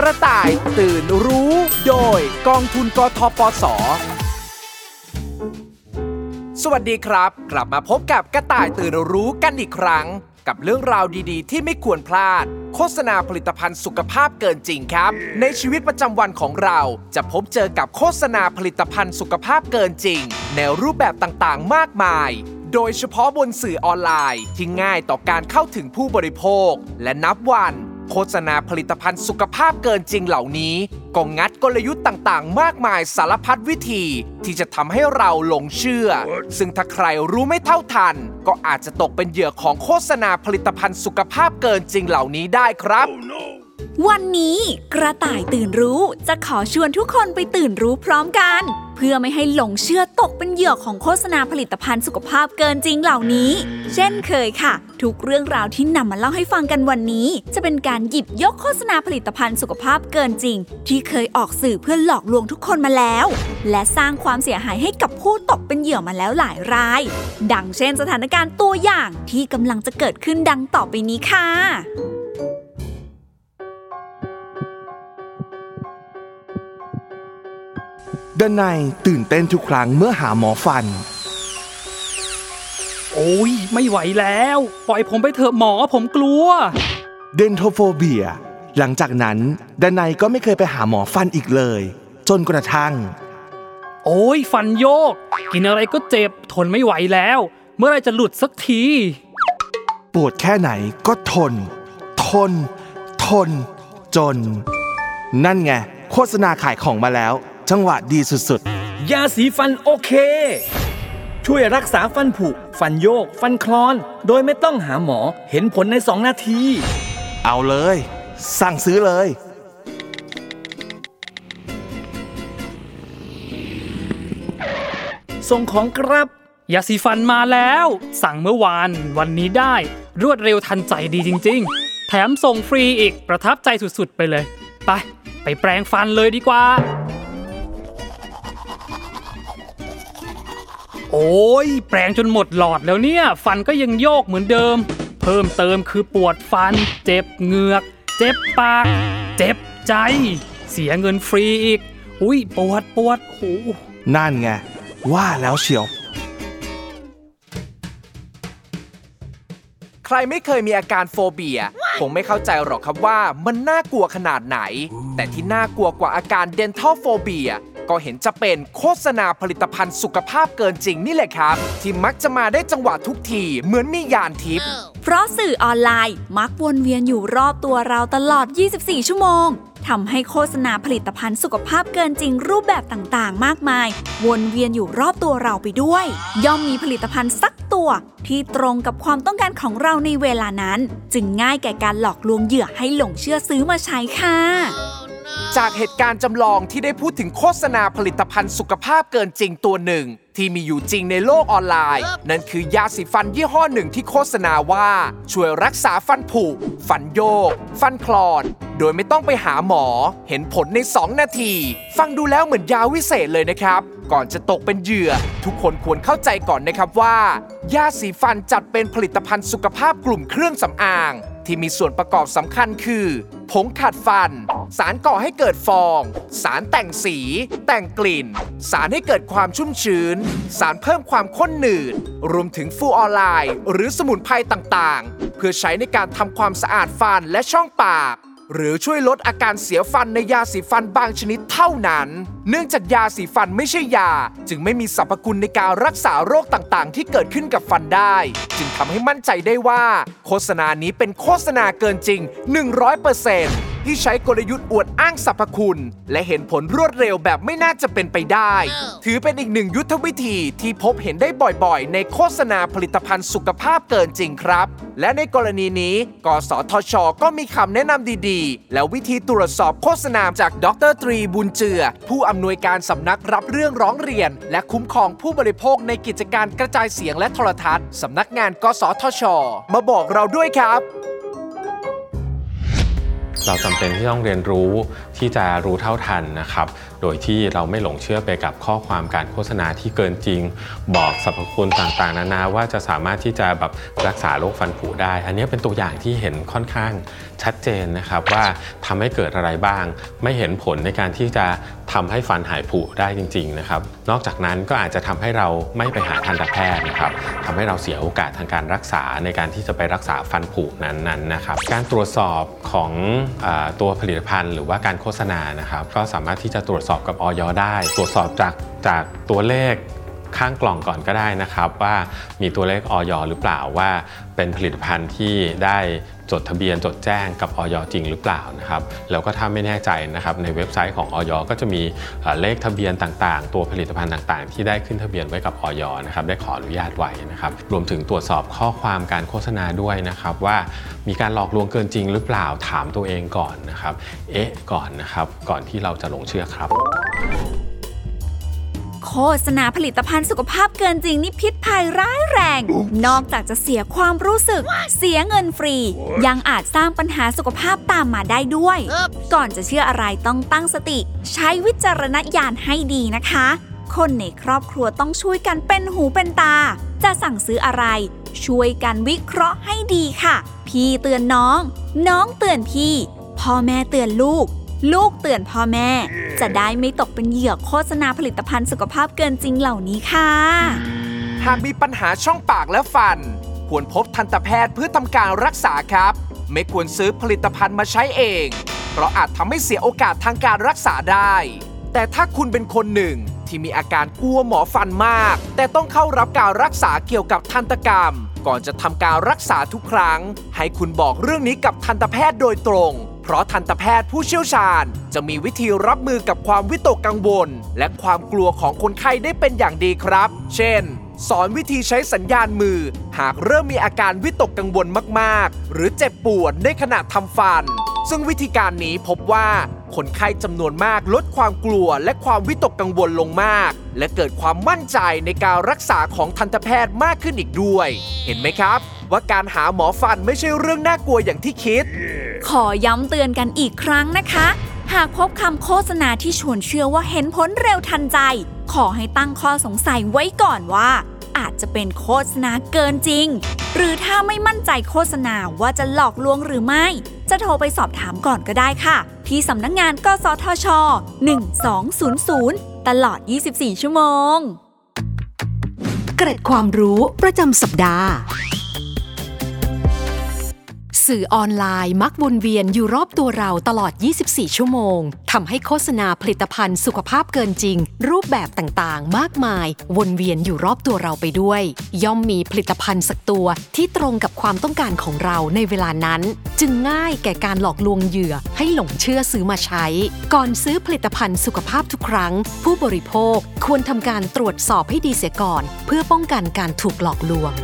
กระต่ายตื่นรู้ โดยกองทุนกทปส สวัสดีครับ กลับมาพบกับกระต่ายตื่นรู้กันอีกครั้ง กับเรื่องราวดีๆ ที่ไม่ควรพลาด โฆษณาผลิตภัณฑ์สุขภาพเกินจริงครับ ในชีวิตประจำวันของเราจะพบเจอกับโฆษณาผลิตภัณฑ์สุขภาพเกินจริง ในรูปแบบต่างๆ มากมายโดยเฉพาะบนสื่อออนไลน์ที่ง่ายต่อการเข้าถึงผู้บริโภค และนับวัน โฆษณาผลิตภัณฑ์สุขภาพเกินจริงเหล่านี้ก็งัดกลยุทธ์ต่างๆ มากมายสารพัดวิธี ที่จะทำให้เราหลงเชื่อ ซึ่งถ้าใครรู้ไม่เท่าทัน ก็อาจจะตกเป็นเหยื่อของโฆษณาผลิตภัณฑ์สุขภาพเกินจริงเหล่านี้ได้ครับวันนี้กระต่ายตื่นรู้จะขอชวนทุกคนไปตื่นรู้พร้อมกัน เพื่อไม่ให้หลงเชื่อตกเป็นเหยื่อของโฆษณาผลิตภัณฑ์สุขภาพเกินจริงเหล่านี้ เช่นเคยค่ะ ทุกเรื่องราวที่นำมาเล่าให้ฟังกันวันนี้ จะเป็นการหยิบยกโฆษณาผลิตภัณฑ์สุขภาพเกินจริง ที่เคยออกสื่อเพื่อหลอกลวงทุกคนมาแล้ว และสร้างความเสียหายให้กับผู้ตกเป็นเหยื่อมาแล้วหลายราย ดังเช่นสถานการณ์ตัวอย่างที่กำลังจะเกิดขึ้นดังต่อไปนี้ค่ะ ด้านในตื่นเต้นทุกครั้งเมื่อหาหมอฟัน โอ้ยไม่ไหวแล้ว ปล่อยผมไปเถอะหมอผมกลัว เดนโทโฟเบีย หลังจากนั้นดานายก็ไม่เคยไปหาหมอฟันอีกเลย จนกระทั่ง โอ้ยฟันโยก กินอะไรก็เจ็บทนไม่ไหวแล้ว เมื่อไรจะหลุดสักที ปวดแค่ไหนก็ทน ทน ทน จน นั่นไง โฆษณาขายของมาแล้ว จังหวะดีสุดยาสีฟันโอเค ช่วยรักษาฟันผุ ฟันโยก ฟันคลอน โดยไม่ต้องหาหมอเห็นผลใน 2 นาทีๆเอาเลย สั่งซื้อเลย ส่งของครับยาสีฟันมาแล้ว สั่งเมื่อวาน วันนี้ได้ รวดเร็วทันใจดีจริง ๆ แถมส่งฟรีอีกประทับใจสุดๆ ไปเลย ไป ไปแปรงฟันเลยดีกว่า โอ้ยแปรงจนหมดหลอดแล้วเนี่ย ฟันก็ยังโยกเหมือนเดิม เพิ่มเติมคือปวดฟัน เจ็บเหงือก เจ็บปาก เจ็บใจ เสียเงินฟรีอีก อุ้ยปวดปวดโอ้นั่นไง ว่าแล้วเชียว ใครไม่เคยมีอาการโฟเบียคงไม่เข้าใจหรอกครับว่ามันน่ากลัวขนาดไหน แต่ที่น่ากลัวกว่าอาการ dental phobia ก็เห็นจะเป็นโฆษณาผลิตภัณฑ์สุขภาพเกินจริงนี่แหละครับ ที่มักจะมาได้จังหวะทุกทีเหมือนมียานทิพย์เพราะสื่อออนไลน์มักวนเวียนอยู่รอบตัวเราตลอด 24 ชั่วโมงทำให้โฆษณาผลิตภัณฑ์สุขภาพเกินจริงรูปแบบต่างๆ มากมาย วนเวียนอยู่รอบตัวเราไปด้วย ย่อมมีผลิตภัณฑ์สักตัวที่ตรงกับความต้องการของเราในเวลานั้น จึงง่ายแก่การหลอกลวงเหยื่อให้หลงเชื่อซื้อมาใช้ค่ะ จากเหตุการณ์จำลองที่ได้พูดถึงโฆษณาผลิตภัณฑ์สุขภาพเกินจริงตัวหนึ่ง ที่มีอยู่จริงในโลกออนไลน์ นั่นคือยาสีฟันยี่ห้อหนึ่งที่โฆษณาว่า ช่วยรักษาฟันผุ ฟันโยก ฟันคลอนโดยไม่ต้องไปหาหมอ เห็นผลใน 2 นาที ฟังดูแล้วเหมือนยาวิเศษเลยนะครับ ก่อนจะตกเป็นเหยื่อ ทุกคนควรเข้าใจก่อนนะครับว่า ยาสีฟันจัดเป็นผลิตภัณฑ์สุขภาพกลุ่มเครื่องสำอาง ที่มีส่วนประกอบสำคัญคือ ผงขัดฟัน สารก่อให้เกิดฟอง สารแต่งสี แต่งกลิ่น สารให้เกิดความชุ่มชื้น สารเพิ่มความข้นหนืด รวมถึงฟูออไลน์ หรือสมุนไพรต่างๆ เพื่อใช้ในการทำความสะอาดฟันและช่องปาก หรือช่วยลดอาการเสียฟันในยาสีฟันบางชนิดเท่านั้น เนื่องจากยาสีฟันไม่ใช่ยา จึงไม่มีสรรพคุณในการรักษาโรคต่างๆ ที่เกิดขึ้นกับฟันได้ จึงทำให้มั่นใจได้ว่า โฆษณานี้เป็นโฆษณาเกินจริง 100% ที่ใช้กลยุทธ์อวดอ้างสรรพคุณ และเห็นผลรวดเร็วแบบไม่น่าจะเป็นไปได้ ถือเป็นอีกหนึ่งยุทธวิธีที่พบเห็นได้บ่อยๆ ในโฆษณาผลิตภัณฑ์สุขภาพเกินจริงครับ และในกรณีนี้กสทช ก็มีคำแนะนำดีๆ และวิธีตรวจสอบโฆษณาจากดรตรีบุญเจือ ผู้อำนวยการสำนักรับเรื่องร้องเรียน และคุ้มครองผู้บริโภคในกิจการกระจายเสียงและโทรทัศน์สำนักงาน กสทช มาบอกเราด้วยครับ เราจำเป็นที่ต้องเรียนรู้ ที่จะรู้เท่าทันนะครับ โดยที่เราไม่หลงเชื่อไปกับข้อความการโฆษณาที่เกินจริง บอกสรรพคุณต่างๆ นานาว่าจะสามารถที่จะแบบรักษาโรคฟันผุได้ อันนี้เป็นตัวอย่างที่เห็นค่อนข้างชัดเจนนะครับว่าทำให้เกิดอะไรบ้าง ไม่เห็นผลในการที่จะทำให้ฟันหายผุได้จริง ๆ นะครับ นอกจากนั้นก็อาจจะทำให้เราไม่ไปหาทันตแพทย์นะครับทำให้เราเสียโอกาสทางการรักษาในการที่จะไปรักษาฟันผุนั้นๆนะครับ การตรวจสอบของอตัวผลิตภัณฑ์ หรือว่าการฆษณานะครับ ก็สามารถที่จะตรวจสอบกับออยได้ ตรวจสอบจากจากตัวเลขข้างกล่องก่อนก็ได้นะครับ ว่ามีตัวเลขออยหรือเปล่าว่าเป็นผลิตภัณฑ์ที่ได้ จดทะเบียนจดแจ้งกับออยจริงหรือเปล่านะครับแล้วก็ถ้าไม่แน่ใจนะครับในเว็บไซต์ของออยก็จะมีเลขทะเบียนต่างๆ ตัวผลิตภัณฑ์ต่างๆ ที่ได้ขึ้นทะเบียนไว้กับออยนะครับได้ขออนุญาตไว้นะครับรวมถึงตรวจสอบข้อความการโฆษณาด้วยนะครับว่ามีการหลอกลวงเกินจริงหรือเปล่าถามตัวเองก่อนนะครับเอ๊ะก่อนนะครับก่อนที่เราจะหลงเชื่อครับ โฆษณาผลิตภัณฑ์สุขภาพเกินจริงนี่พิษภัยร้ายแรง นอกจากจะเสียความรู้สึก เสียเงินฟรี ยังอาจสร้างปัญหาสุขภาพตามมาได้ด้วย ก่อนจะเชื่ออะไรต้องตั้งสติ ใช้วิจารณญาณให้ดีนะคะ คนในครอบครัวต้องช่วยกันเป็นหูเป็นตา จะสั่งซื้ออะไร ช่วยกันวิเคราะห์ให้ดีค่ะ พี่เตือนน้อง น้องเตือนพี่ พ่อแม่เตือนลูก ลูกเตือนพ่อแม่ จะได้ไม่ตกเป็นเหยื่อโฆษณาผลิตภัณฑ์สุขภาพเกินจริงเหล่านี้ค่ะ หากมีปัญหาช่องปากและฟัน ควรพบทันตแพทย์เพื่อทำการรักษาครับ ไม่ควรซื้อผลิตภัณฑ์มาใช้เอง เพราะอาจทำให้เสียโอกาสทางการรักษาได้ แต่ถ้าคุณเป็นคนหนึ่งที่มีอาการกลัวหมอฟันมาก แต่ต้องเข้ารับการรักษาเกี่ยวกับทันตกรรม ก่อนจะทำการรักษาทุกครั้ง ให้คุณบอกเรื่องนี้กับทันตแพทย์โดยตรง เพราะทันตแพทย์ผู้เชี่ยวชาญ จะมีวิธีรับมือกับความวิตกกังวล และความกลัวของคนไข้ได้เป็นอย่างดีครับ เช่น สอนวิธีใช้สัญญาณมือ หากเริ่มมีอาการวิตกกังวลมากๆ หรือเจ็บปวดในขณะทำฟัน ซึ่งวิธีการนี้พบว่าคนไข้จำนวนมากลดความกลัวและความวิตกกังวลลงมาก และเกิดความมั่นใจในการรักษาของทันตแพทย์มากขึ้นอีกด้วย เห็นไหมครับ ว่าการหาหมอฟันไม่ใช่เรื่องน่ากลัวอย่างที่คิด ขอย้ำเตือนกันอีกครั้งนะคะ หากพบคำโฆษณาที่ชวนเชื่อว่าเห็นผลเร็วทันใจ ขอให้ตั้งข้อสงสัยไว้ก่อนว่า อาจจะเป็นโฆษณาเกินจริง หรือถ้าไม่มั่นใจโฆษณาว่าจะหลอกลวงหรือไม่ จะโทรไปสอบถามก่อนก็ได้ค่ะ ที่สำนักงงานกสทช 1200 ตลอด 24 ชั่วโมง เกร็ดความรู้ประจำสัปดาห์ สื่อออนไลน์มักวนเวียนอยู่รอบตัวเราตลอด 24 ชั่วโมง ทำให้โฆษณาผลิตภัณฑ์สุขภาพเกินจริง รูปแบบต่างๆ มากมาย วนเวียนอยู่รอบตัวเราไปด้วย ย่อมมีผลิตภัณฑ์สักตัวที่ตรงกับความต้องการของเราในเวลานั้น จึงง่ายแก่การหลอกลวงเหยื่อให้หลงเชื่อซื้อมาใช้ ก่อนซื้อผลิตภัณฑ์สุขภาพทุกครั้ง ผู้บริโภคควรทำการตรวจสอบให้ดีเสียก่อน เพื่อป้องกันการถูกหลอกลวง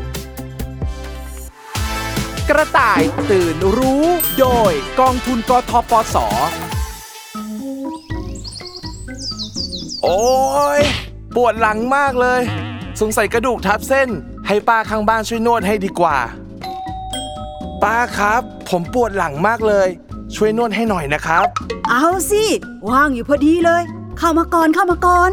กระต่ายตื่นรู้ โดยกองทุนกทปส โอ้ยปวดหลังมากเลย สงสัยกระดูกทับเส้น ให้ป้าข้างบ้านช่วยนวดให้ดีกว่า ป้าครับ ผมปวดหลังมากเลย ช่วยนวดให้หน่อยนะครับ เอาสิว่างอยู่พอดีเลย เข้ามาก่อนเข้ามาก่อน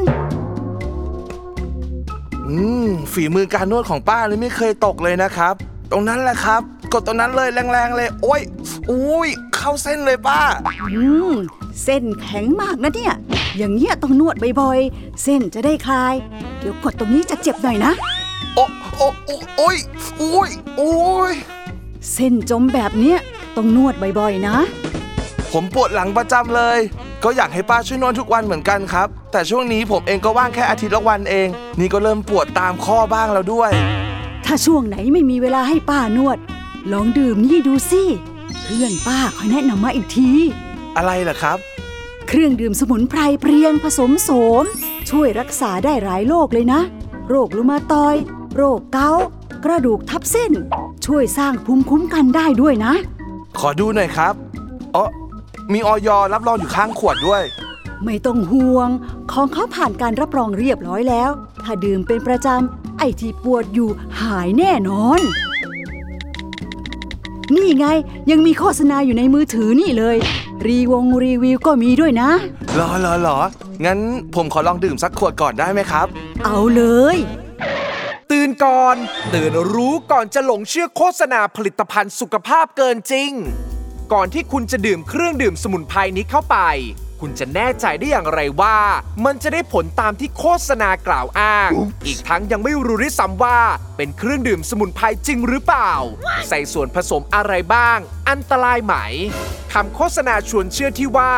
อืมฝีมือการนวดของป้าเลยไม่เคยตกเลยนะครับ ตรงนั้นแหละครับ กดตรงนั้นเลยแรงๆเลย โอ้ยอุ้ยเข้าเส้นเลยป้า อืม เส้นแข็งมากนะเนี่ย อย่างเงี้ยต้องนวดบ่อยๆ เส้นจะได้คลาย เดี๋ยวกดตรงนี้จะเจ็บหน่อยนะ โอ้โอ้โอ้โอ้ยอุ้ยอุ้ยเส้นจมแบบเนี้ยต้องนวดบ่อยๆนะ ผมปวดหลังประจำเลย ก็อยากให้ป้าช่วยนวดทุกวันเหมือนกันครับ แต่ช่วงนี้ผมเองก็ว่างแค่อาทิตย์ละวันเอง นี่ก็เริ่มปวดตามข้อบ้างแล้วด้วย ถ้าช่วงไหนไม่มีเวลาให้ป้านวด ลองดื่มนี่ดูสิเพื่อนป้าคอยแนะนำมาอีกที อะไรเหรอครับ เครื่องดื่มสมุนไพรเพรียงผสมโสม ช่วยรักษาได้หลายโรคเลยนะ โรครุมาตอยด์โรคเกาต์กระดูกทับเส้น ช่วยสร้างภูมิคุ้มกันได้ด้วยนะ ขอดูหน่อยครับอ๋อมีออยรับรองอยู่ข้างขวดด้วย ไม่ต้องห่วง ของเขาผ่านการรับรองเรียบร้อยแล้ว ถ้าดื่มเป็นประจำ ไอ้ที่ปวดอยู่หายแน่นอน นี่ไงยังมีโฆษณาอยู่ในมือถือนี่เลย รีวงรีวิวก็มีด้วยนะเหรอเหรอเหรองั้นผมขอลองดื่มสักขวดก่อนได้ไหมครับ เอาเลย ตื่นก่อน ตื่นรู้ก่อนจะหลงเชื่อโฆษณาผลิตภัณฑ์สุขภาพเกินจริง ก่อนที่คุณจะดื่มเครื่องดื่มสมุนไพรนี้เข้าไป คุณจะแน่ใจได้อย่างไรว่า มันจะได้ผลตามที่โฆษณากล่าวอ้าง อีกทั้งยังไม่รู้ด้วยซ้ำว่า เป็นเครื่องดื่มสมุนไพรจริงหรือเปล่า ใส่ส่วนผสมอะไรบ้าง อันตรายไหมคำโฆษณาชวนเชื่อที่ว่า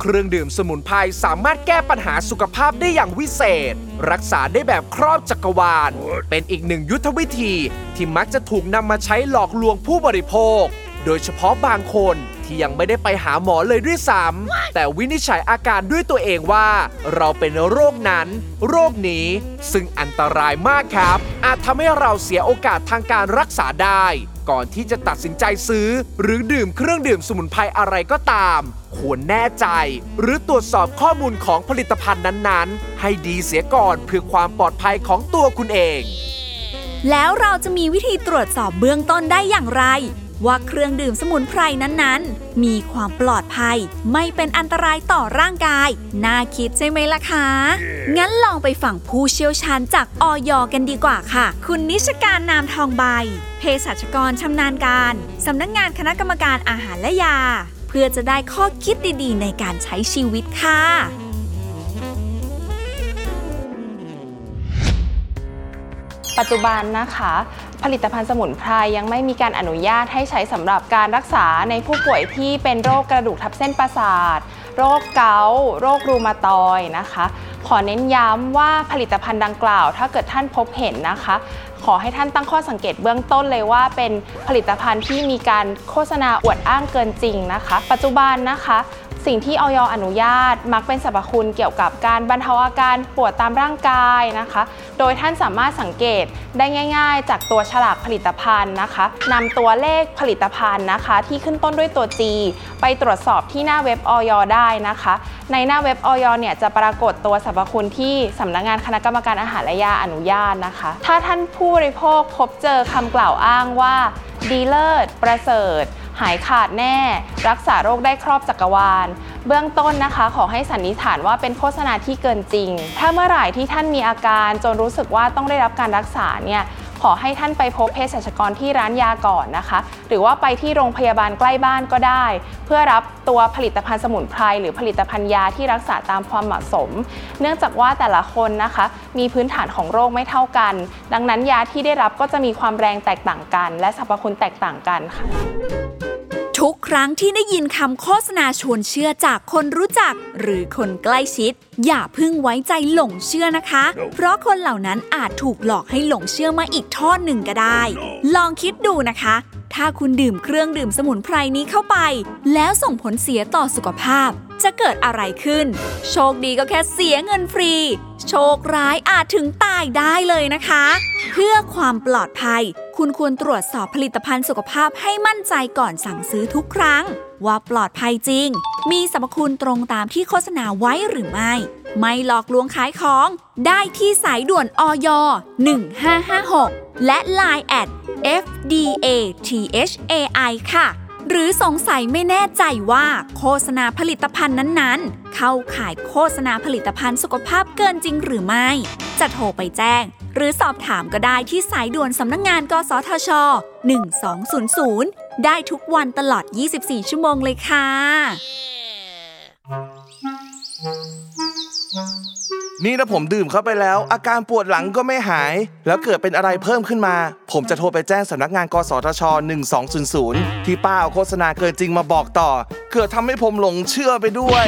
เครื่องดื่มสมุนไพรสามารถแก้ปัญหาสุขภาพได้อย่างวิเศษ รักษาได้แบบครอบจักรวาล เป็นอีกหนึ่งยุทธวิธีที่มักจะถูกนำมาใช้หลอกลวงผู้บริโภค โดยเฉพาะบางคน ที่ยังไม่ได้ไปหาหมอเลยด้วยซ้ำแต่วินิจฉัยอาการด้วยตัวเองว่า เราเป็นโรคนั้น โรคนี้ ซึ่งอันตรายมากครับ อาจทำให้เราเสียโอกาสทางการรักษาได้ ก่อนที่จะตัดสินใจซื้อ หรือดื่มเครื่องดื่มสมุนไพรอะไรก็ตาม ควรแน่ใจ หรือตรวจสอบข้อมูลของผลิตภัณฑ์นั้นๆ ให้ดีเสียก่อนเพื่อความปลอดภัยของตัวคุณเองแล้วเราจะมีวิธีตรวจสอบเบื้องต้นได้อย่างไร ว่าเครื่องดื่มสมุนไพรนั้นๆ มีความปลอดภัย ไม่เป็นอันตรายต่อร่างกาย น่าคิดใช่ไหมล่ะคะ งั้นลองไปฟังผู้เชี่ยวชาญจากออยกันดีกว่าค่ะ คุณนิชการนามทองใบ เภสัชกรชำนาญการ สำนักงงานคณะกรรมการอาหารและยา เพื่อจะได้ข้อคิดดีๆ ในการใช้ชีวิตค่ะปัจจุบันนะคะ ผลิตภัณฑ์สมุนไพรยังไม่มีการอนุญาตให้ใช้สำหรับการรักษาในผู้ป่วยที่เป็นโรคกระดูกทับเส้นประสาท โรคเกาต์โรครูมาตอยนะคะ ขอเน้นย้ำว่าผลิตภัณฑ์ดังกล่าว ถ้าเกิดท่านพบเห็นนะคะ ขอให้ท่านตั้งข้อสังเกตเบื้องต้นเลยว่า เป็นผลิตภัณฑ์ที่มีการโฆษณาอวดอ้างเกินจริงนะคะ ปัจจุบันนะคะ สิ่งที่ออยอนุญาตมักเป็นสรรพคุณเกี่ยวกับการบรรเทาอาการปวดตามร่างกายนะคะ โดยท่านสามารถสังเกตได้ง่าย ๆ จากตัวฉลากผลิตภัณฑ์นะคะนำตัวเลขผลิตภัณฑ์นะคะ ที่ขึ้นต้นด้วยตัว G ไปตรวจสอบที่หน้าเว็บออยได้นะคะ ในหน้าเว็บออยเนี่ยจะปรากฏตัวสรรพคุณที่สำนักงานคณะกรรมการอาหารและยาอนุญาตนะคะ ถ้าท่านผู้บริโภคพบเจอคำกล่าวอ้างว่าดีเลิศประเสริฐ หายขาดแน่ รักษาโรคได้ครอบจักรวาล เบื้องต้นนะคะ ขอให้สันนิษฐานว่าเป็นโฆษณาที่เกินจริง ถ้าเมื่อไหร่ที่ท่านมีอาการจนรู้สึกว่าต้องได้รับการรักษาเนี่ยขอให้ท่านไปพบเภสัชกรที่ร้านยาก่อนนะคะ หรือว่าไปที่โรงพยาบาลใกล้บ้านก็ได้ เพื่อรับตัวผลิตภัณฑ์สมุนไพรหรือผลิตภัณฑ์ยาที่รักษาตามความเหมาะสม เนื่องจากว่าแต่ละคนนะคะ มีพื้นฐานของโรคไม่เท่ากัน ดังนั้นยาที่ได้รับก็จะมีความแรงแตกต่างกัน และสรรพคุณแตกต่างกันค่ะ ทุกครั้งที่ได้ยินคำโฆษณาชวนเชื่อจากคนรู้จัก หรือคนใกล้ชิด อย่าเพึ่งไว้ใจหลงเชื่อนะคะ เพราะคนเหล่านั้นอาจถูกหลอกให้หลงเชื่อมาอีกทอดหนึ่งก็ได้ ลองคิดดูนะคะ ถ้าคุณดื่มเครื่องดื่มสมุนไพรนี้เข้าไป แล้วส่งผลเสียต่อสุขภาพ จะเกิดอะไรขึ้น โชคดีก็แค่เสียเงินฟรี โชคร้ายอาจถึงตายได้เลยนะคะ เพื่อความปลอดภัย คุณควรตรวจสอบผลิตภัณฑ์สุขภาพให้มั่นใจก่อนสั่งซื้อทุกครั้ง ว่าปลอดภัยจริง มีสรรพคุณตรงตามที่โฆษณาไว้หรือไม่ ไม่หลอกลวงขายของ ได้ที่สายด่วนอย1556 และ Line แอด FDATHAI ค่ะ หรือสงสัยไม่แน่ใจว่าโฆษณาผลิตภัณฑ์นั้นๆ เข้าขายโฆษณาผลิตภัณฑ์สุขภาพเกินจริงหรือไม่ จะโทรไปแจ้ง หรือสอบถามก็ได้ที่สายด่วนสำนักงงาน กสทช 1200 ได้ทุกวันตลอด 24 ชั่วโมงเลยค่ะ นี่ถ้าผมดื่มเข้าไปแล้ว อาการปวดหลังก็ไม่หาย แล้วเกิดเป็นอะไรเพิ่มขึ้นมา ผมจะโทรไปแจ้งสำนักงานกสทช 1200 ที่ป้าเอาโฆษณาเกินจริงมาบอกต่อ เกิดทำให้ผมหลงเชื่อไปด้วย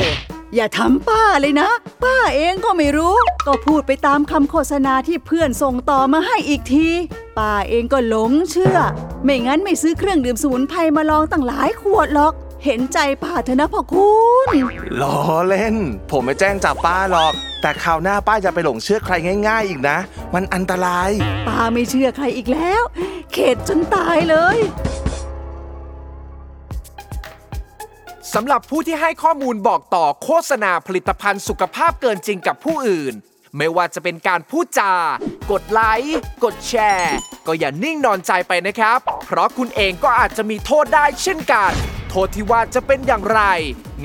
อย่าทำป้าเลยนะ ป้าเองก็ไม่รู้ ก็พูดไปตามคำโฆษณาที่เพื่อนส่งต่อมาให้อีกที ป้าเองก็หลงเชื่อ ไม่งั้นไม่ซื้อเครื่องดื่มสมุนไพรมาลองตั้งหลายขวดหรอก เห็นใจป้าเถอะนะพ่อคุณล้อเล่น ผมไม่แจ้งจับป้าหรอก แต่คราวหน้าป้าจะไปหลงเชื่อใครง่าย ๆ อีกนะ มันอันตราย ป้าไม่เชื่อใครอีกแล้ว เข็ดจนตายเลยสำหรับผู้ที่ให้ข้อมูลบอกต่อโฆษณาผลิตภัณฑ์สุขภาพเกินจริงกับผู้อื่น ไม่ว่าจะเป็นการพูดจา กดไลค์ กดแชร์ ก็อย่านิ่งนอนใจไปนะครับ เพราะคุณเองก็อาจจะมีโทษได้เช่นกันโท ษที่ว่าจะเป็นอย่างไร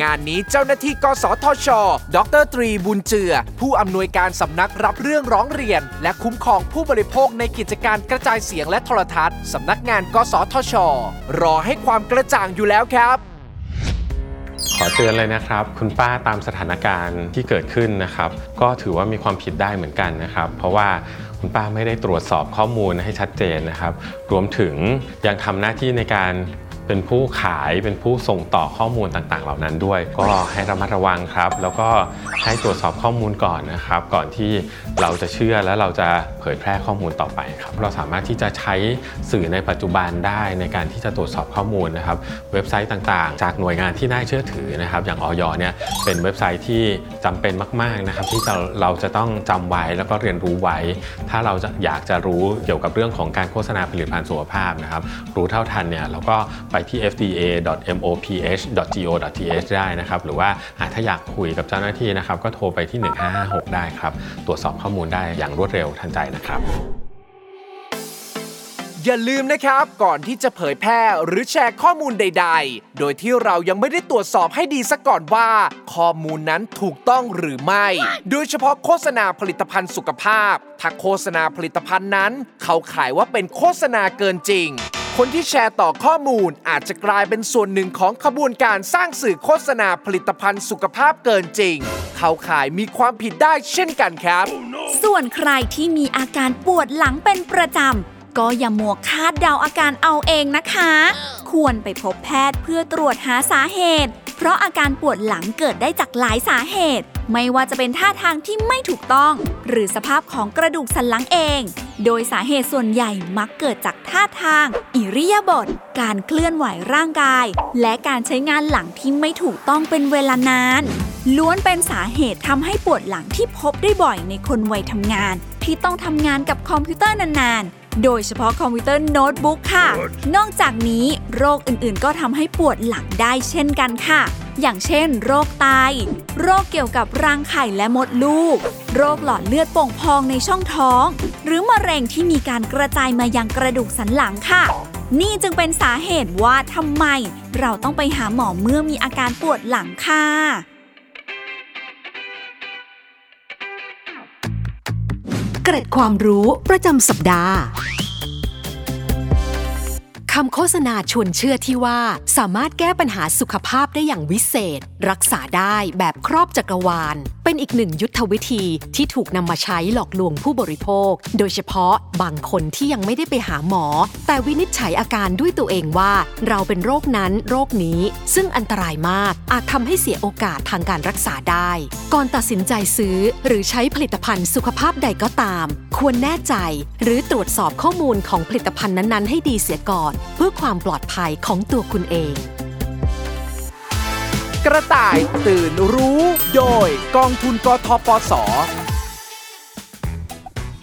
งานนี้เจ้าหน้าที่กสทช ดรตรีบุญเจือ ผู้อำนวยการสำนักรับเรื่องร้องเรียน และคุ้มครองผู้บริโภคในกิจการกระจายเสียงและโทรทัศน์สำนักงานกสทช รอให้ความกระจ่างอยู่แล้วครับขอเตือนเลยนะครับ คุณป้าตามสถานการณ์ที่เกิดขึ้นนะครับ ก็ถือว่ามีความผิดได้เหมือนกันนะครับ เพราะว่าคุณป้าไม่ได้ตรวจสอบข้อมูลให้ชัดเจนนะครับ รวมถึงยังทำหน้าที่ในการ เป็นผู้ขายเป็นผู้ส่งต่อข้อมูลต่างๆ เหล่านั้นด้วย ก็ให้ระมัดระวังครับ แล้วก็ให้ตรวจสอบข้อมูลก่อนนะครับ ก่อนที่เราจะเชื่อและเราจะเผยแพร่ข้อมูลต่อไปครับเราสามารถที่จะใช้สื่อในปัจจุบันได้ในการที่จะตรวจสอบข้อมูลนะครับ เว็บไซต์ต่างๆ จากหน่วยงานที่น่าเชื่อถือนะครับ อย่างออยเนี่ยเป็นเว็บไซต์ที่จำเป็นมากๆนะครับ ที่จะเราจะต้องจำไว้แล้วก็เรียนรู้ไว้ ถ้าเราจะอยากจะรู้เกี่ยวกับเรื่องของการโฆษณาผลิตภัณฑ์สุขภาพนะครับ รู้เท่าทันเนี่ยเราก็ไปที่ fda.moph.go.th ได้นะครับ หรือว่าถ้าอยากคุยกับเจ้าหน้าที่นะครับ ก็โทรไปที่ 1556 ได้ครับ ตรวจสอบข้อมูลได้อย่างรวดเร็วทันใจนะครับ อย่าลืมนะครับ ก่อนที่จะเผยแพร่หรือแชร์ข้อมูลใด ๆ โดยที่เรายังไม่ได้ตรวจสอบให้ดีซะก่อนว่า ข้อมูลนั้นถูกต้องหรือไม่ โดยเฉพาะโฆษณาผลิตภัณฑ์สุขภาพ ถ้าโฆษณาผลิตภัณฑ์นั้น เขาขายว่าเป็นโฆษณาเกินจริง คนที่แชร์ต่อข้อมูลอาจจะกลายเป็นส่วนหนึ่งของขบวนการสร้างสื่อโฆษณาผลิตภัณฑ์สุขภาพเกินจริง เขาขายมีความผิดได้เช่นกันครับ ส่วนใครที่มีอาการปวดหลังเป็นประจำ ก็อย่ามัวคาดเดาอาการเอาเองนะคะ ควรไปพบแพทย์เพื่อตรวจหาสาเหตุ ราะอาการปวดหลังเกิดได้จากหลายสาเหตุ ไม่ว่าจะเป็นท่าทางที่ไม่ถูกต้อง หรือสภาพของกระดูกสันหลังเอง โดยสาเหตุส่วนใหญ่มักเกิดจากท่าทาง อิริยาบถการเคลื่อนไหวร่างกาย และการใช้งานหลังที่ไม่ถูกต้องเป็นเวลานานล้วนเป็นสาเหตุทำให้ปวดหลังที่พบได้บ่อยในคนวัยทำงาน ที่ต้องทำงานกับคอมพิวเตอร์นานๆ โดยเฉพาะคอมพิวเตอร์โน้ตบุ๊กค่ะ นอกจากนี้โรคอื่นๆ ก็ทำให้ปวดหลังได้เช่นกันค่ะ อย่างเช่น โรคไต โรคเกี่ยวกับรังไข่และมดลูก โรคหลอดเลือดโป่งพองในช่องท้อง หรือมะเร็งที่มีการกระจายมายังกระดูกสันหลังค่ะ นี่จึงเป็นสาเหตุว่าทำไม เราต้องไปหาหมอเมื่อมีอาการปวดหลังค่ะ เกร็ดความรู้ประจำสัปดาห์ คำโฆษณาชวนเชื่อที่ว่า สามารถแก้ปัญหาสุขภาพได้อย่างวิเศษ รักษาได้แบบครอบจักรวาล เป็นอีกหนึ่งยุทธวิธีที่ถูกนำมาใช้หลอกลวงผู้บริโภค โดยเฉพาะบางคนที่ยังไม่ได้ไปหาหมอ แต่วินิจฉัยอาการด้วยตัวเองว่า เราเป็นโรคนั้นโรคนี้ ซึ่งอันตรายมากอาจทำให้เสียโอกาสทางการรักษาได้ ก่อนตัดสินใจซื้อ หรือใช้ผลิตภัณฑ์สุขภาพใดก็ตาม ควรแน่ใจ หรือตรวจสอบข้อมูลของผลิตภัณฑ์นั้นๆ ให้ดีเสียก่อนเพื่อความปลอดภัยของตัวคุณเอง กระต่ายตื่นรู้ โดยกองทุนกทปส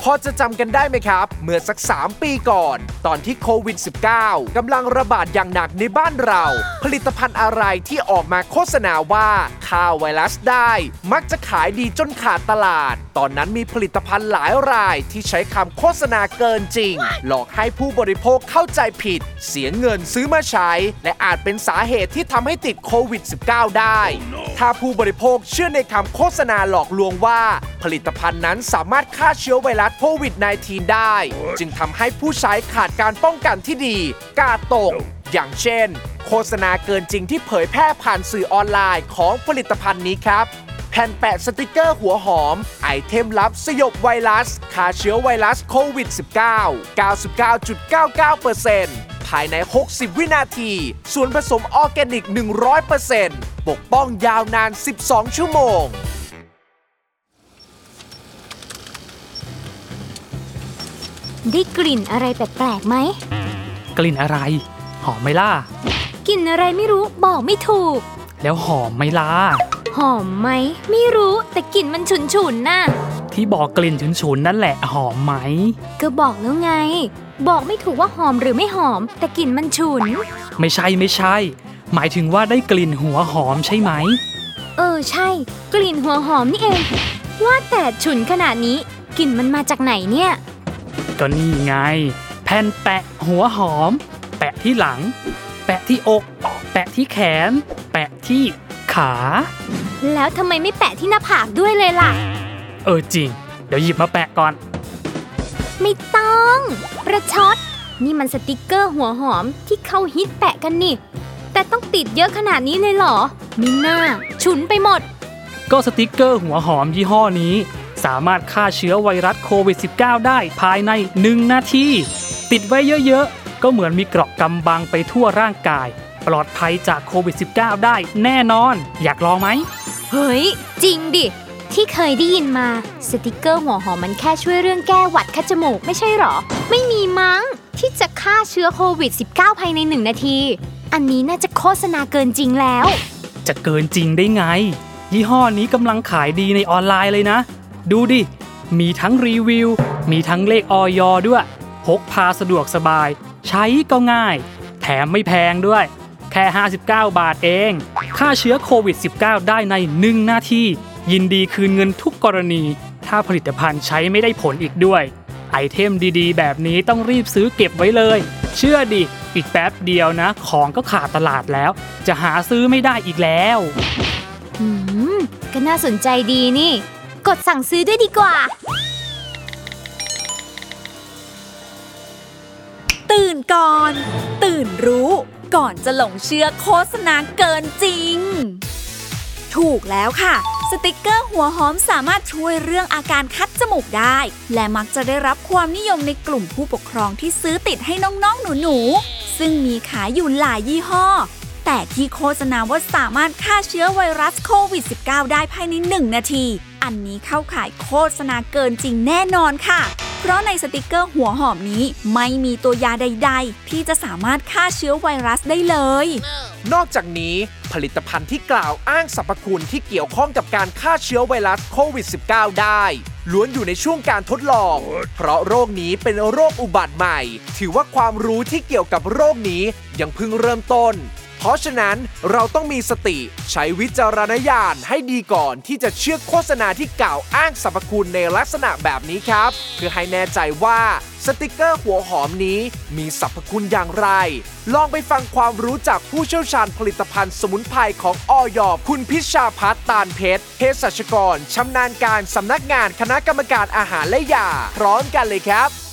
พอจะจำกันได้ไหมครับ เมื่อสัก 3 ปีก่อน ตอนที่โควิด -19 กำลังระบาดอย่างหนักในบ้านเรา ผลิตภัณฑ์อะไรที่ออกมาโฆษณาว่าฆ่าไวรัสได้ มักจะขายดีจนขาดตลาด ตอนนั้นมีผลิตภัณฑ์หลายรายที่ใช้คำโฆษณาเกินจริง หลอกให้ผู้บริโภคเข้าใจผิด เสียเงินซื้อมาใช้ และอาจเป็นสาเหตุที่ทำให้ติดโควิด -19 ได้ ถ้าผู้บริโภคเชื่อในคำโฆษณาหลอกลวงว่า ผลิตภัณฑ์นั้นสามารถฆ่าเชื้อไวรัสโควิด -19 ได้ จึงทำให้ผู้ใช้ขาดการป้องกันที่ดีกาตก อย่างเช่น โฆษณาเกินจริงที่เผยแพร่ผ่านสื่อออนไลน์ของผลิตภัณฑ์นี้ครับแผ่นแปะสติกเกอร์หัวหอม ไอเทมลับสยบไวรัสฆ่าเชื้อไวรัสโควิด -19 99.99% ภายใน 60 วินาที ส่วนผสมออร์แกนิก 100%ปกป้องยาวนาน 12 ชั่วโมง ได้กลิ่นอะไรแปลกๆไหม กลิ่นอะไร หอมไหมล่ะ กลิ่นอะไรไม่รู้บอกไม่ถูก แล้วหอมไหมล่ะ หอมไหม ไม่รู้แต่กลิ่นมันฉุนๆน่ะ ที่บอกกลิ่นฉุนๆนั่นแหละหอมไหม ก็บอกแล้วไง บอกไม่ถูกว่าหอมหรือไม่หอม แต่กลิ่นมันฉุน ไม่ใช่ไม่ใช่ หมายถึงว่าได้กลิ่นหัวหอมใช่ไหม เออใช่ กลิ่นหัวหอมนี่เอง ว่าแต่ฉุนขนาดนี้กลิ่นมันมาจากไหนเนี่ย ก็นี่ไง แผ่นแปะหัวหอม แปะที่หลัง แปะที่อก แปะที่แขน แปะที่ขา แล้วทำไมไม่แปะที่หน้าผากด้วยเลยล่ะ เออจริง เดี๋ยวหยิบมาแปะก่อน ไม่ต้อง ประชด นี่มันสติกเกอร์หัวหอมที่เขาฮิตแปะกันนี่ แต่ต้องติดเยอะขนาดนี้เลยเหรอมิน่า ฉุนไปหมด ก็สติกเกอร์หัวหอมยี่ห้อนี้ สามารถฆ่าเชื้อไวรัสโควิด -19 ได้ภายใน 1 นาที ติดไว้เยอะๆ ก็เหมือนมีเกราะกำบังไปทั่วร่างกาย ปลอดภัยจากโควิด -19 ได้แน่นอน อยากลองไหม เฮ้ย จริงดิ ที่เคยได้ยินมาสติกเกอร์หัวหอมมันแค่ช่วยเรื่องแก้หวัดคัดจมูกไม่ใช่หรอ ไม่มีมั้ง ที่จะฆ่าเชื้อโควิด -19 ภายในหนึ่งนาที อันนี้น่าจะโฆษณาเกินจริงแล้ว จะเกินจริงได้ไง ยี่ห้อนี้กำลังขายดีในออนไลน์เลยนะ ดูดิ มีทั้งรีวิว มีทั้งเลขออยด้วย พกพาสะดวกสบาย ใช้ก็ง่าย แถมไม่แพงด้วย แค่ 59 บาทเอง ฆ่าเชื้อโควิด -19 ได้ใน 1 นาที ยินดีคืนเงินทุกกรณี ถ้าผลิตภัณฑ์ใช้ไม่ได้ผลอีกด้วย ไอเทมดีๆ แบบนี้ต้องรีบซื้อเก็บไว้เลย เชื่อดิ อีกแป๊บเดียวนะ ของก็ขาดตลาดแล้ว จะหาซื้อไม่ได้อีกแล้วอืมก็น่าสนใจดีนี่ กดสั่งซื้อด้วยดีกว่า ตื่นก่อน ตื่นรู้ ก่อนจะหลงเชื่อโฆษณาเกินจริง ถูกแล้วค่ะ สติกเกอร์หัวหอมสามารถช่วยเรื่องอาการคัดจมูกได้ และมักจะได้รับความนิยมในกลุ่มผู้ปกครองที่ซื้อติดให้น้องๆหนูๆ ซึ่งมีขายอยู่หลายยี่ห้อ แต่ที่โฆษณาว่าสามารถฆ่าเชื้อไวรัสโควิด -19 ได้ภายใน 1 นาที อันนี้เข้าข่ายโฆษณาเกินจริงแน่นอนค่ะ เพราะในสติกเกอร์หัวหอมนี้ไม่มีตัวยาใด ๆ ที่จะสามารถฆ่าเชื้อไวรัสได้เลย นอกจากนี้ผลิตภัณฑ์ที่กล่าวอ้างสรรพคุณที่เกี่ยวข้องกับการฆ่าเชื้อไวรัสโควิด -19 ได้ ล้วนอยู่ในช่วงการทดลอง เพราะโรคนี้เป็นโรคอุบัติใหม่ ถือว่าความรู้ที่เกี่ยวกับโรคนี้ยังเพิ่งเริ่มต้น เพราะฉะนั้นเราต้องมีสติใช้วิจารณญาณให้ดีก่อนที่จะเชื่อโฆษณาที่กล่าวอ้างสรรพคุณในลักษณะแบบนี้ครับ เพื่อให้แน่ใจว่าสติกเกอร์หัวหอมนี้มีสรรพคุณอย่างไร ลองไปฟังความรู้จากผู้เชี่ยวชาญผลิตภัณฑ์สมุนไพรของออยคุณพิชาพัฒตาลเพชรเภสัชกรชำนาญการสำนักงานคณะกรรมการอาหารและยา พร้อมกันเลยครับ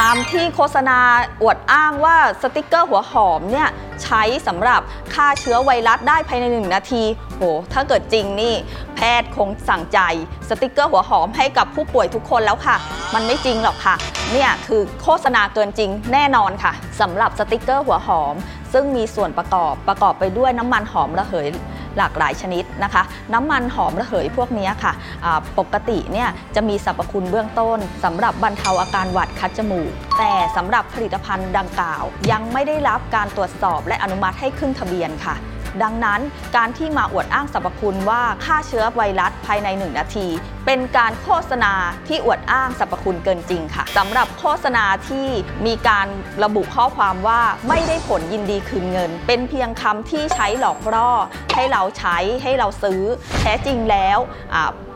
ตามที่โฆษณาอวดอ้างว่าสติกเกอร์หัวหอมเนี่ยใช้สำหรับฆ่าเชื้อไวรัสได้ภายในหนึ่งนาที โห ถ้าเกิดจริงนี่ แพทย์คงสั่งใจสติกเกอร์หัวหอมให้กับผู้ป่วยทุกคนแล้วค่ะ มันไม่จริงหรอกค่ะ เนี่ยคือโฆษณาเกินจริงแน่นอนค่ะสำหรับสติกเกอร์หัวหอม ซึ่งมีส่วนประกอบประกอบไปด้วยน้ำมันหอมระเหยหลากหลายชนิดนะคะ น้ำมันหอมระเหยพวกนี้ค่ะะปกติเนี่ยจะมีสรรพคุณเบื้องต้นสำหรับบรรเทาอาการหวัดคัดจมูก แต่สำหรับผลิตภัณฑ์ดังกล่าว ยังไม่ได้รับการตรวจสอบและอนุมัติให้ขึ้นทะเบียนค่ะ ดังนั้นการที่มาอวดอ้างสรรพคุณว่าฆ่าเชื้อไวรัสภายใน 1 นาที เป็นการโฆษณาที่อวดอ้างสรรพคุณเกินจริงค่ะสำหรับโฆษณาที่มีการระบุข้อความว่าไม่ได้ผลยินดีคืนเงิน เป็นเพียงคำที่ใช้หลอกล่อให้เราใช้ให้เราซื้อแท้จริงแล้ว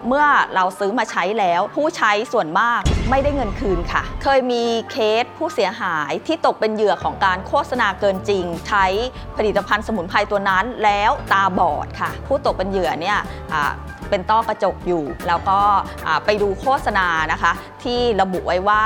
เมื่อเราซื้อมาใช้แล้ว ผู้ใช้ส่วนมากไม่ได้เงินคืนค่ะ เคยมีเคสผู้เสียหายที่ตกเป็นเหยื่อของการโฆษณาเกินจริง ใช้ผลิตภัณฑ์สมุนไพรตัวนั้นแล้วตาบอดค่ะ ผู้ตกเป็นเหยื่อเนี่ยเป็นต้อกระจกอยู่ แล้วก็ไปดูโฆษณานะคะ ที่ระบุไว้ว่า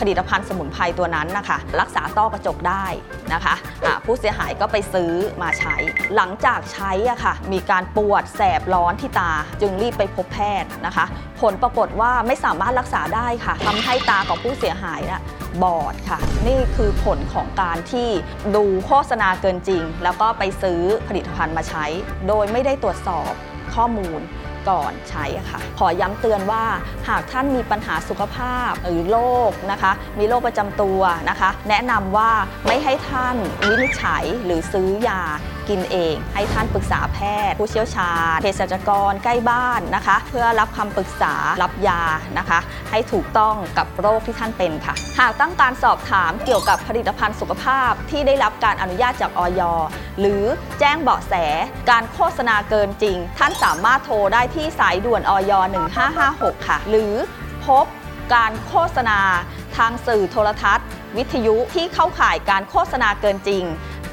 ผลิตภัณฑ์สมุนไพรตัวนั้นนะคะ รักษาต้อกระจกได้นะคะะผู้เสียหายก็ไปซื้อมาใช้ หลังจากใช้อะค่ะ มีการปวดแสบร้อนที่ตา จึงรีบไปพบแพทย์นะคะ ผลปรากฏว่าไม่สามารถรักษาได้ค่ะทำให้ตาของผู้เสียหายน่ะบอดค่ะ นี่คือผลของการที่ดูโฆษณาเกินจริง แล้วก็ไปซื้อผลิตภัณฑ์มาใช้ โดยไม่ได้ตรวจสอบข้อมูล ก่อนใช้ค่ะ ขอย้ำเตือนว่าหากท่านมีปัญหาสุขภาพหรือโรคนะคะ มีโรคประจำตัวนะคะ แนะนำว่าไม่ให้ท่านวินิจฉัยหรือซื้อยา กินเอง ให้ท่านปรึกษาแพทย์ ผู้เชี่ยวชาญเภสัชกรใกล้บ้านนะคะ เพื่อรับคำปรึกษารับยานะคะ ให้ถูกต้องกับโรคที่ท่านเป็นค่ะ หากต้องการสอบถามเกี่ยวกับผลิตภัณฑ์สุขภาพที่ได้รับการอนุญาตจากออยหรือแจ้งเบาะแสการโฆษณาเกินจริง ท่านสามารถโทรได้ที่สายด่วนออย1556 ค่ะ หรือพบการโฆษณาทางสื่อโทรทัศน์ วิทยุที่เข้าข่ายการโฆษณาเกินจริง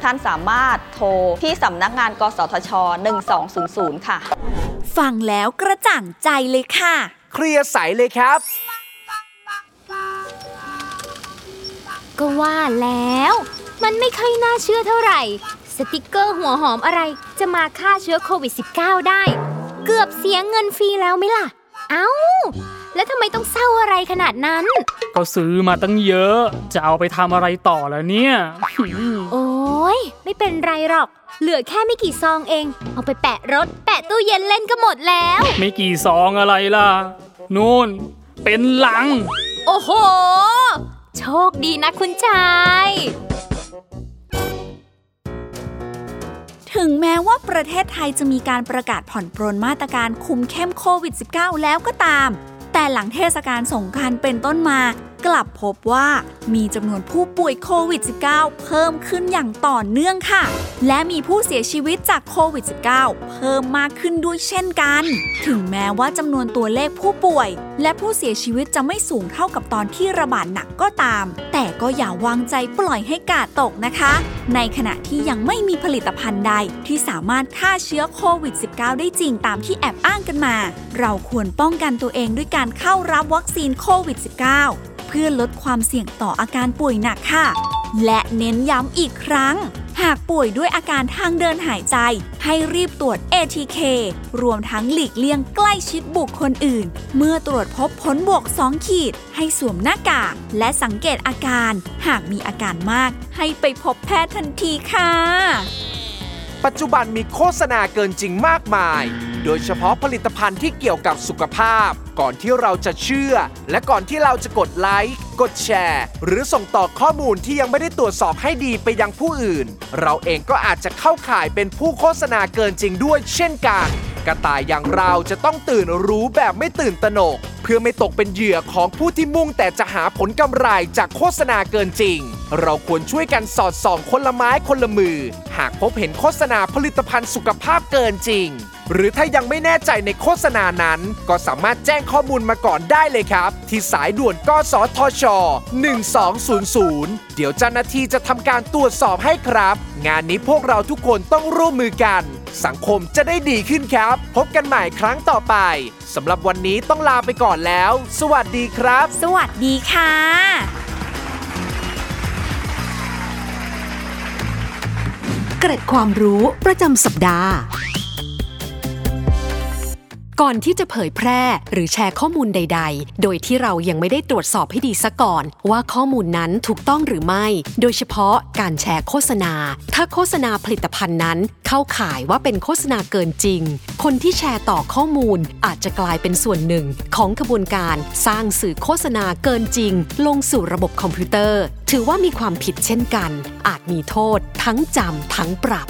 ท่านสามารถโทรที่สำนักงาน กสทช 1200 ค่ะ ฟังแล้วกระจ่างใจเลยค่ะ เคลียร์ใสเลยครับ ก็ว่าแล้ว มันไม่ค่อยน่าเชื่อเท่าไหร่ สติกเกอร์หัวหอมอะไรจะมาฆ่าเชื้อโควิด -19 ได้ เกือบเสียเงินฟรีแล้วไหมล่ะ เอ้า แล้วทำไมต้องเศร้าอะไรขนาดนั้น ก็ซื้อมาตั้งเยอะ จะเอาไปทำอะไรต่อแล้วเนี่ย โอ้ยไม่เป็นไรหรอก เหลือแค่ไม่กี่ซองเอง เอาไปแปะรถ แปะตู้เย็นเล่นก็หมดแล้ว ไม่กี่ซองอะไรล่ะ นู่น เป็นหลัง โอ้โห โชคดีนะคุณชาย ถึงแม้ว่าประเทศไทยจะมีการประกาศผ่อนปรนมาตรการคุมเข้มโควิด -19 แล้วก็ตาม แต่หลังเทศกาลสงกรานต์เป็นต้นมากลับพบว่ามีจำนวนผู้ป่วยโควิด -19 เพิ่มขึ้นอย่างต่อเนื่องค่ะ และมีผู้เสียชีวิตจากโควิด -19 เพิ่มมากขึ้นด้วยเช่นกัน ถึงแม้ว่าจำนวนตัวเลขผู้ป่วย และผู้เสียชีวิตจะไม่สูงเท่ากับตอนที่ระบาดหนักก็ตาม แต่ก็อย่าวางใจปล่อยให้กาดตกนะคะ ในขณะที่ยังไม่มีผลิตภัณฑ์ใด ที่สามารถฆ่าเชื้อโควิด -19 ได้จริงตามที่แอบอ้างกันมา เราควรป้องกันตัวเองด้วยการเข้ารับวัคซีนโควิด -19 เพื่อลดความเสี่ยงต่ออาการป่วยหนักค่ะ และเน้นย้ำอีกครั้ง หากป่วยด้วยอาการทางเดินหายใจ ให้รีบตรวจ ATK รวมทั้งหลีกเลี่ยงใกล้ชิดบุคคลอื่น เมื่อตรวจพบผลบวก 2 ขีด ให้สวมหน้ากากและสังเกตอาการ หากมีอาการมาก ให้ไปพบแพทย์ทันทีค่ะปัจจุบันมีโฆษณาเกินจริงมากมาย โดยเฉพาะผลิตภัณฑ์ที่เกี่ยวกับสุขภาพ ก่อนที่เราจะเชื่อ และก่อนที่เราจะกดไลค์ กดแชร์ หรือส่งต่อข้อมูลที่ยังไม่ได้ตรวจสอบให้ดีไปยังผู้อื่น เราเองก็อาจจะเข้าข่ายเป็นผู้โฆษณาเกินจริงด้วยเช่นกัน กระต่ายอย่างเราจะต้องตื่นรู้แบบไม่ตื่นตระหนก เพื่อไม่ตกเป็นเหยื่อของผู้ที่มุ่งแต่จะหาผลกำไรจากโฆษณาเกินจริง เราควรช่วยกันสอดส่องคนละไม้คนละมือ หากพบเห็นโฆษณาผลิตภัณฑ์สุขภาพเกินจริง หรือถ้ายังไม่แน่ใจในโฆษณานั้น ก็สามารถแจ้งข้อมูลมาก่อนได้เลยครับ ที่สายด่วนกสทช 1200 เดี๋ยวเจ้าหน้าที่จะทำการตรวจสอบให้ครับ งานนี้พวกเราทุกคนต้องร่วมมือกัน สังคมจะได้ดีขึ้นครับ พบกันใหม่ครั้งต่อไปสำหรับวันนี้ต้องลาไปก่อนแล้ว สวัสดีครับ สวัสดีค่ะเกร็ดความรู้ประจำสัปดาห์ ก่อนที่จะเผยแพร่หรือแชร์ข้อมูลใด ๆ โดยที่เรายังไม่ได้ตรวจสอบให้ดีซะก่อน ว่าข้อมูลนั้นถูกต้องหรือไม่ โดยเฉพาะการแชร์โฆษณา ถ้าโฆษณาผลิตภัณฑ์นั้น เข้าข่ายว่าเป็นโฆษณาเกินจริง คนที่แชร์ต่อข้อมูลอาจจะกลายเป็นส่วนหนึ่ง ของขบวนการสร้างสื่อโฆษณาเกินจริง ลงสู่ระบบคอมพิวเตอร์ ถือว่ามีความผิดเช่นกัน อาจมีโทษทั้งจำทั้งปรับ